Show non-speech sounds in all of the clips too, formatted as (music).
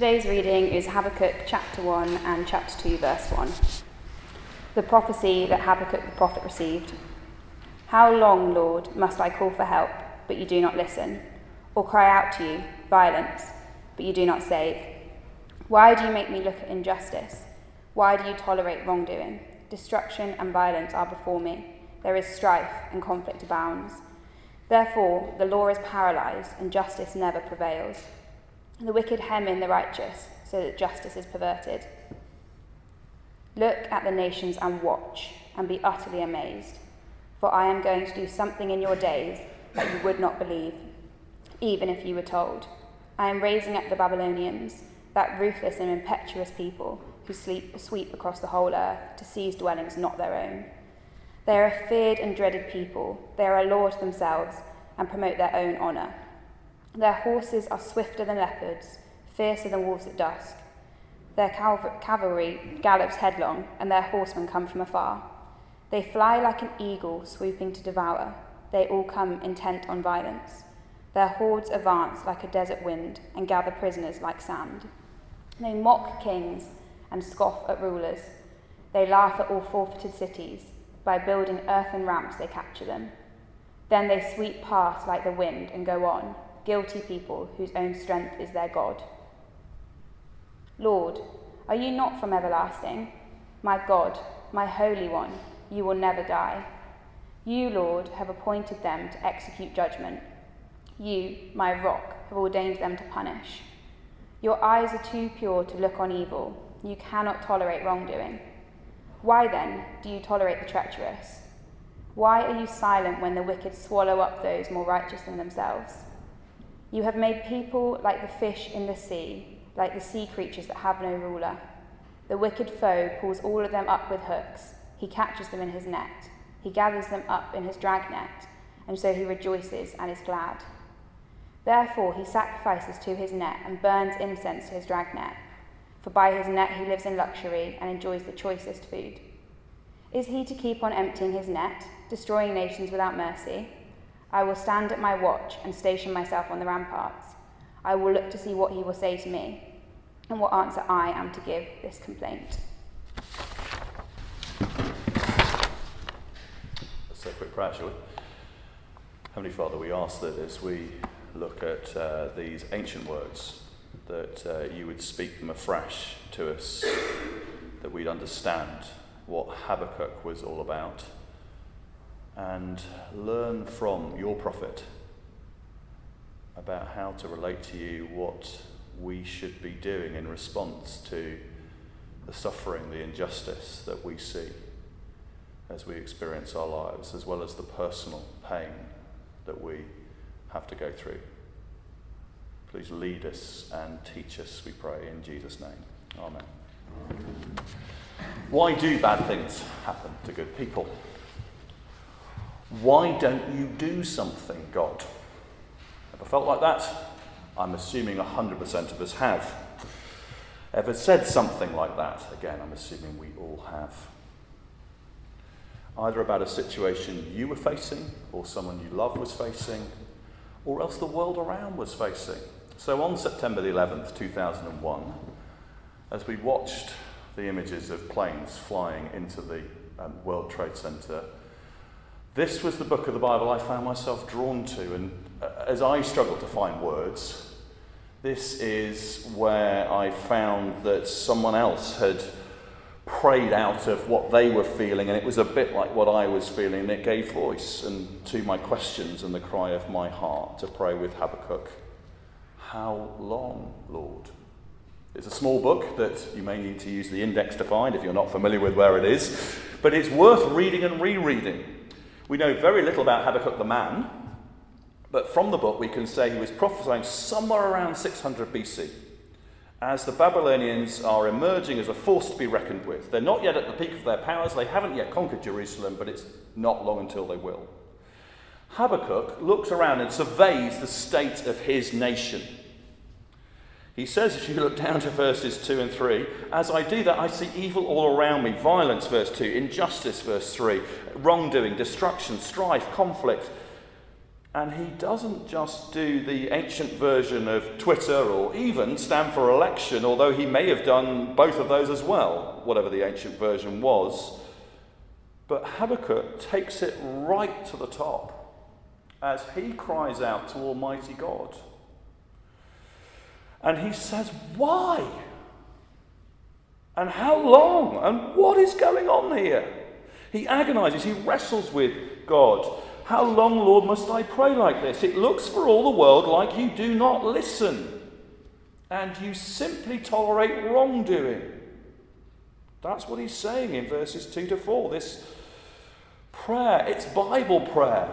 Today's reading is Habakkuk chapter 1 and chapter 2, verse 1. The prophecy that Habakkuk the prophet received. How long, Lord, must I call for help, but you do not listen, or cry out to you, violence, but you do not save? Why do you make me look at injustice? Why do you tolerate wrongdoing? Destruction and violence are before me. There is strife and conflict abounds. Therefore, the law is paralyzed and justice never prevails. The wicked hem in the righteous, so that justice is perverted. Look at the nations and watch, and be utterly amazed. For I am going to do something in your days that you would not believe, even if you were told. I am raising up the Babylonians, that ruthless and impetuous people who sleep, sweep across the whole earth to seize dwellings not their own. They are a feared and dreaded people. They are a law to themselves and promote their own honour. Their horses are swifter than leopards, fiercer than wolves at dusk. Their cavalry gallops headlong, and their horsemen come from afar. They fly like an eagle swooping to devour. They all come intent on violence. Their hordes advance like a desert wind and gather prisoners like sand. They mock kings and scoff at rulers. They laugh at all forfeited cities. By building earthen ramps, they capture them. Then they sweep past like the wind and go on, guilty people whose own strength is their God. Lord, are you not from everlasting? My God, my Holy One, you will never die. You, Lord, have appointed them to execute judgment. You, my rock, have ordained them to punish. Your eyes are too pure to look on evil. You cannot tolerate wrongdoing. Why then do you tolerate the treacherous? Why are you silent when the wicked swallow up those more righteous than themselves? You have made people like the fish in the sea, like the sea creatures that have no ruler. The wicked foe pulls all of them up with hooks. He catches them in his net. He gathers them up in his dragnet, and so he rejoices and is glad. Therefore he sacrifices to his net and burns incense to his dragnet. For by his net he lives in luxury and enjoys the choicest food. Is he to keep on emptying his net, destroying nations without mercy? I will stand at my watch and station myself on the ramparts. I will look to see what he will say to me and what answer I am to give this complaint. Let's a quick prayer, shall we? Heavenly Father, we ask that as we look at uh, these ancient words, that uh, you would speak them afresh to us, that we'd understand what Habakkuk was all about and learn from your prophet about how to relate to you what we should be doing in response to the suffering, the injustice that we see as we experience our lives, as well as the personal pain that we have to go through. Please lead us and teach us, we pray, in Jesus' name. Amen. Why do bad things happen to good people? Why don't you do something, God? Ever felt like that? I'm assuming 100% of us have. Ever said something like that? Again, I'm assuming we all have. Either about a situation you were facing, or someone you love was facing, or else the world around was facing. So on September the 11th, 2001, as we watched the images of planes flying into the um, World Trade Center this was the book of the Bible I found myself drawn to, and uh, as I struggled to find words, this is where I found that someone else had prayed out of what they were feeling, and it was a bit like what I was feeling, and it gave voice and to my questions and the cry of my heart to pray with Habakkuk. How long, Lord? It's a small book that you may need to use the index to find if you're not familiar with where it is, but it's worth reading and rereading. We know very little about Habakkuk the man, but from the book we can say he was prophesying somewhere around 600 BC as the Babylonians are emerging as a force to be reckoned with. They're not yet at the peak of their powers, they haven't yet conquered Jerusalem, but it's not long until they will. Habakkuk looks around and surveys the state of his nation. He says, if you look down to verses 2 and 3, as I do that, I see evil all around me violence, verse 2, injustice, verse 3, wrongdoing, destruction, strife, conflict. And he doesn't just do the ancient version of Twitter or even stand for election, although he may have done both of those as well, whatever the ancient version was. But Habakkuk takes it right to the top as he cries out to Almighty God. And he says, Why? And how long? And what is going on here? He agonizes, he wrestles with God. How long, Lord, must I pray like this? It looks for all the world like you do not listen and you simply tolerate wrongdoing. That's what he's saying in verses 2 to 4. This prayer, it's Bible prayer.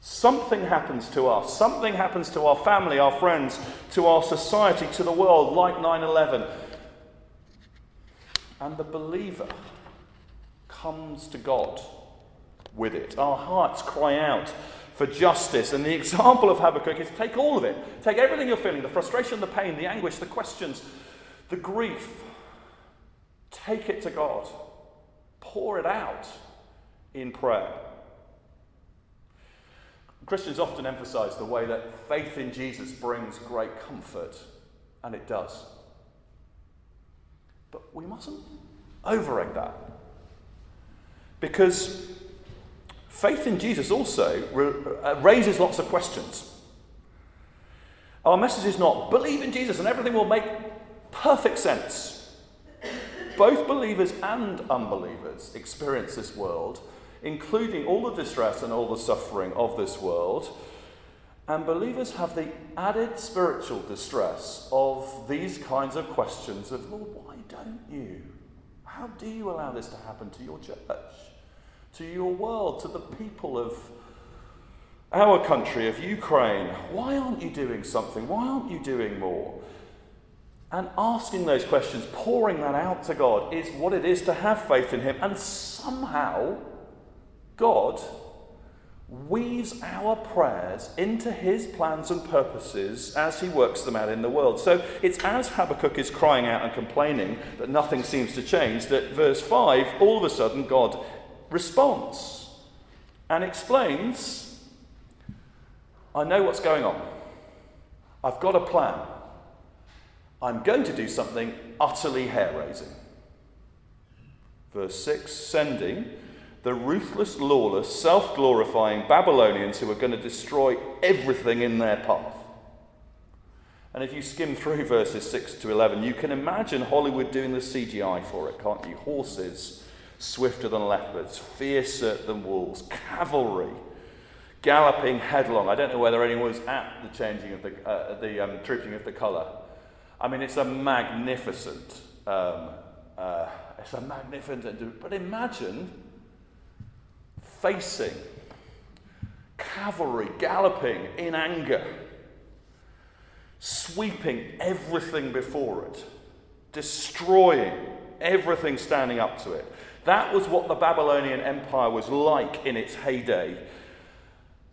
Something happens to us. Something happens to our family, our friends, to our society, to the world, like 9 11. And the believer comes to God with it. Our hearts cry out for justice. And the (laughs) example of Habakkuk is take all of it. Take everything you're feeling the frustration, the pain, the anguish, the questions, the grief. Take it to God. Pour it out in prayer. Christians often emphasize the way that faith in Jesus brings great comfort, and it does. But we mustn't overrate that. Because faith in Jesus also uh, raises lots of questions. Our message is not believe in Jesus and everything will make perfect sense. Both believers and unbelievers experience this world including all the distress and all the suffering of this world. And believers have the added spiritual distress of these kinds of questions of, Lord, why don't you? How do you allow this to happen to your church, to your world, to the people of our country, of Ukraine? Why aren't you doing something? Why aren't you doing more? And asking those questions, pouring that out to God, is what it is to have faith in Him. And somehow, God weaves our prayers into his plans and purposes as he works them out in the world. So it's as Habakkuk is crying out and complaining that nothing seems to change that verse 5, all of a sudden, God responds and explains I know what's going on. I've got a plan. I'm going to do something utterly hair raising. Verse 6 sending the ruthless, lawless, self glorifying Babylonians who are going to destroy everything in their path. And if you skim through (laughs) verses 6 to 11, you can imagine Hollywood doing the CGI for it, can't you? Horses swifter than leopards, fiercer than wolves, cavalry galloping headlong. I don't know whether anyone was at the changing of the, uh, the um, of the colour. I mean, it's a magnificent, um, uh, it's a magnificent, but imagine facing, cavalry galloping in anger, sweeping everything before it, destroying everything standing up to it. That was what the Babylonian Empire was like in its heyday.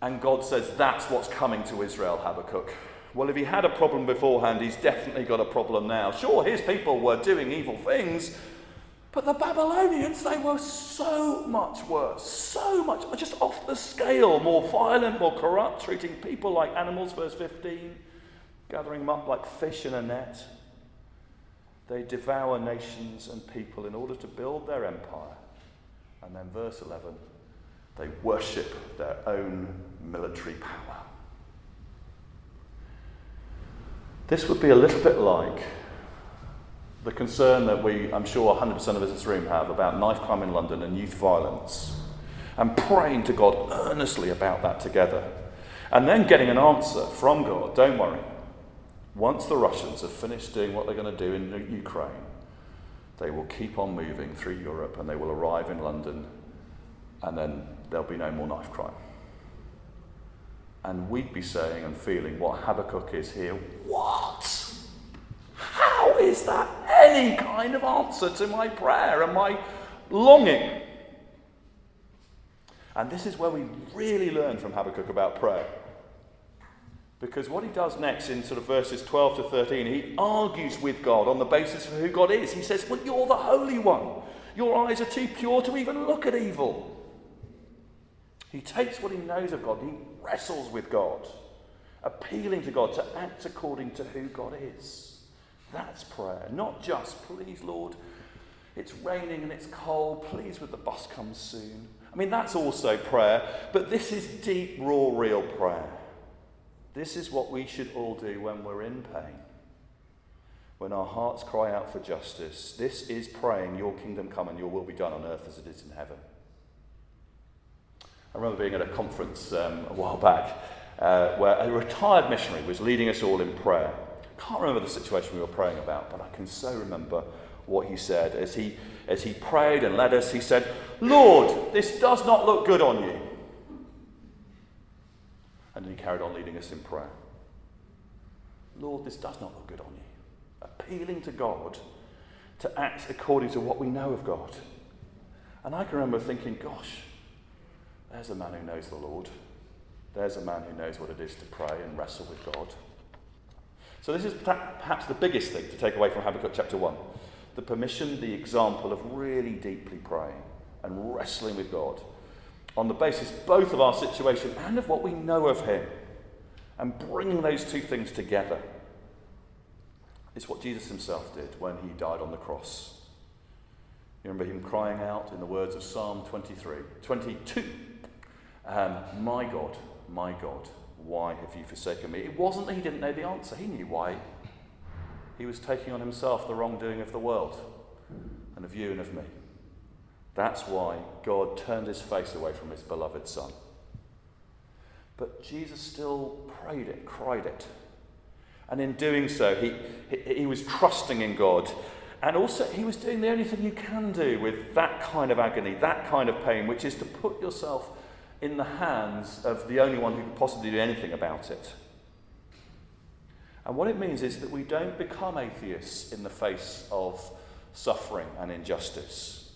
And God says that's what's coming to Israel, Habakkuk. Well, if he had a problem beforehand, he's definitely got a problem now. Sure, his people were doing evil things, but the Babylonians, they were so much worse, so much, just off the scale, more violent, more corrupt, treating people like animals, verse 15, gathering them up like fish in a net. They devour nations and people in order to build their empire. And then, verse 11, they worship their own military power. This would be a little bit like the concern that we, I'm sure 100% of us in this room have about knife crime in London and youth violence, and praying to God earnestly about that together, and then getting an answer from God don't worry. Once the Russians have finished doing what they're going to do in Ukraine, they will keep on moving through Europe and they will arrive in London, and then there'll be no more knife crime. And we'd be saying and feeling what Habakkuk is here. What? How is that any kind of answer to my prayer and my longing? And this is where we really learn from Habakkuk about prayer. Because what he does next in sort of verses 12 to 13, he argues with God on the basis of who God is. He says, Well, you're the Holy One. Your eyes are too pure to even look at evil. He takes what he knows of God, he wrestles with God, appealing to God to act according to who God is. That's prayer. Not just, please, Lord, it's raining and it's cold, please, would the bus come soon. I mean, that's also prayer, but this is deep, raw, real prayer. This is what we should all do when we're in pain, when our hearts cry out for justice. This is praying, Your kingdom come and your will be done on earth as it is in heaven. I remember being at a conference um, a while back uh, where a retired missionary was leading us all in prayer. Can't remember the situation we were praying about, but I can so remember what he said. As he, as he prayed and led us, he said, Lord, this does not look good on you. And then he carried on leading us in prayer. Lord, this does not look good on you. Appealing to God to act according to what we know of God. And I can remember thinking, gosh, there's a man who knows the Lord. There's a man who knows what it is to pray and wrestle with God. So, this is perhaps the biggest thing to take away from Habakkuk chapter 1 the permission, the example of really deeply praying and wrestling with God on the basis both of our situation and of what we know of Him, and bringing those two things together. It's what Jesus Himself did when He died on the cross. You remember Him crying out in the words of Psalm 23, 22, um, My God, my God, why have you forsaken me? It wasn't that He didn't know the answer, He knew why. He was taking on Himself the wrongdoing of the world and of you and of me. That's why God turned his face away from his beloved Son. But Jesus still prayed it, cried it. And in doing so, he, he, he, was trusting in God. And also, he was doing the only thing you can do with that kind of agony, that kind of pain, which is to put yourself in the hands of the only one who could possibly do anything about it. And what it means is that we don't become atheists in the face of suffering and injustice.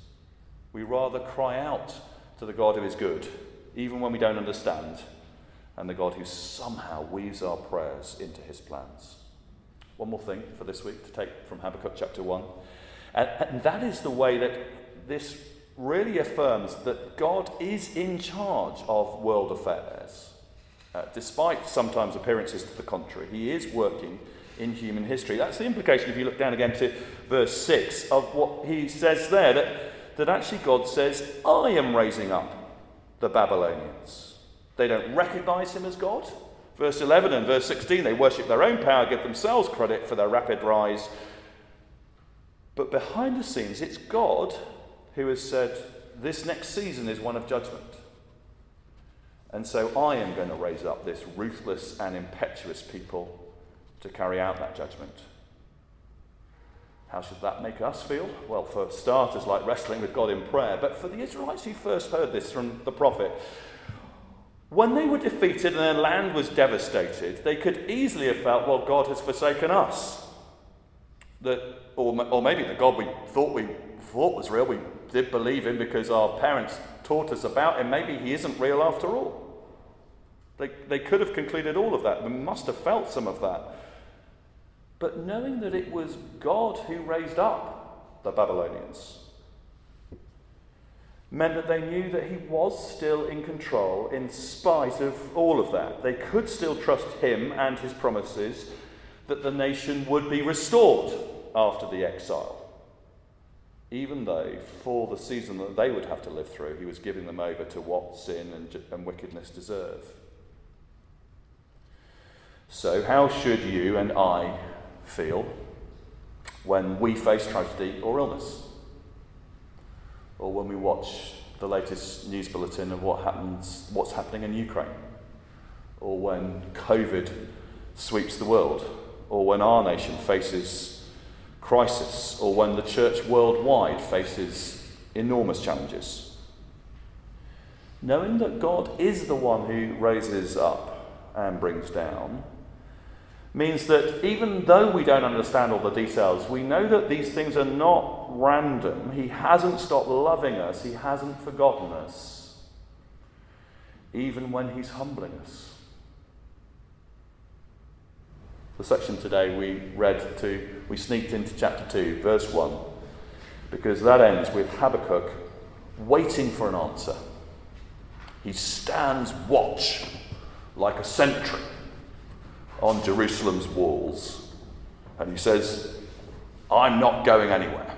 We rather cry out to the God who is good, even when we don't understand, and the God who somehow weaves our prayers into his plans. One more thing for this week to take from Habakkuk chapter 1. And, and that is the way that this really affirms that God is in charge of world affairs. Uh, despite sometimes appearances to the contrary, he is working in human history. That's the implication if you look down again to verse 6 of what he says there that that actually God says, I am raising up the Babylonians. They don't recognize him as God. Verse 11 and verse 16, they worship their own power, give themselves credit for their rapid rise. But behind the scenes, it's God who has said, This next season is one of judgment. And so I am going to raise up this ruthless and impetuous people to carry out that judgment. How should that make us feel? Well, for starters, like wrestling with God in prayer. But for the Israelites who first heard this from the prophet, when they were defeated and their land was devastated, they could easily have felt, well, God has forsaken us. That, or, or maybe the God we thought we thought was real, we did believe in because our parents taught us about him, maybe he isn't real after all. They, they could have concluded all of that. They must have felt some of that but knowing that it was God who raised up the Babylonians meant that they knew that he was still in control in spite of all of that. They could still trust him and his promises that the nation would be restored after the exile. Even though, for the season that they would have to live through, he was giving them over to what sin and, and wickedness deserve. So, how should you and I feel when we face tragedy or illness, or when we watch the latest news bulletin of what happens, what's happening in Ukraine, or when COVID sweeps the world, or when our nation faces crisis, or when the church worldwide faces enormous challenges. Knowing that God is the one who raises up and brings down means that even though we don't understand all the details, we know that these things are not random. He hasn't stopped loving us, He hasn't forgotten us, even when He's humbling us. The section today we read to, we sneaked into chapter 2, verse 1, because that ends with Habakkuk waiting for an answer. He stands watch like a sentry on Jerusalem's walls. And he says, I'm not going anywhere.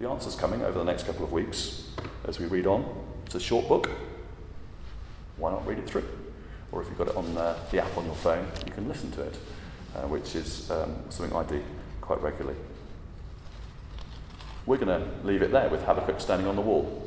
The answer's coming over the next couple of weeks as we read on. It's a short book. Why not read it through? Or if you've got it on uh, the app on your phone, you can listen to it, uh, which is um, something I do quite regularly. We're going to leave it there with Habakkuk standing on the wall.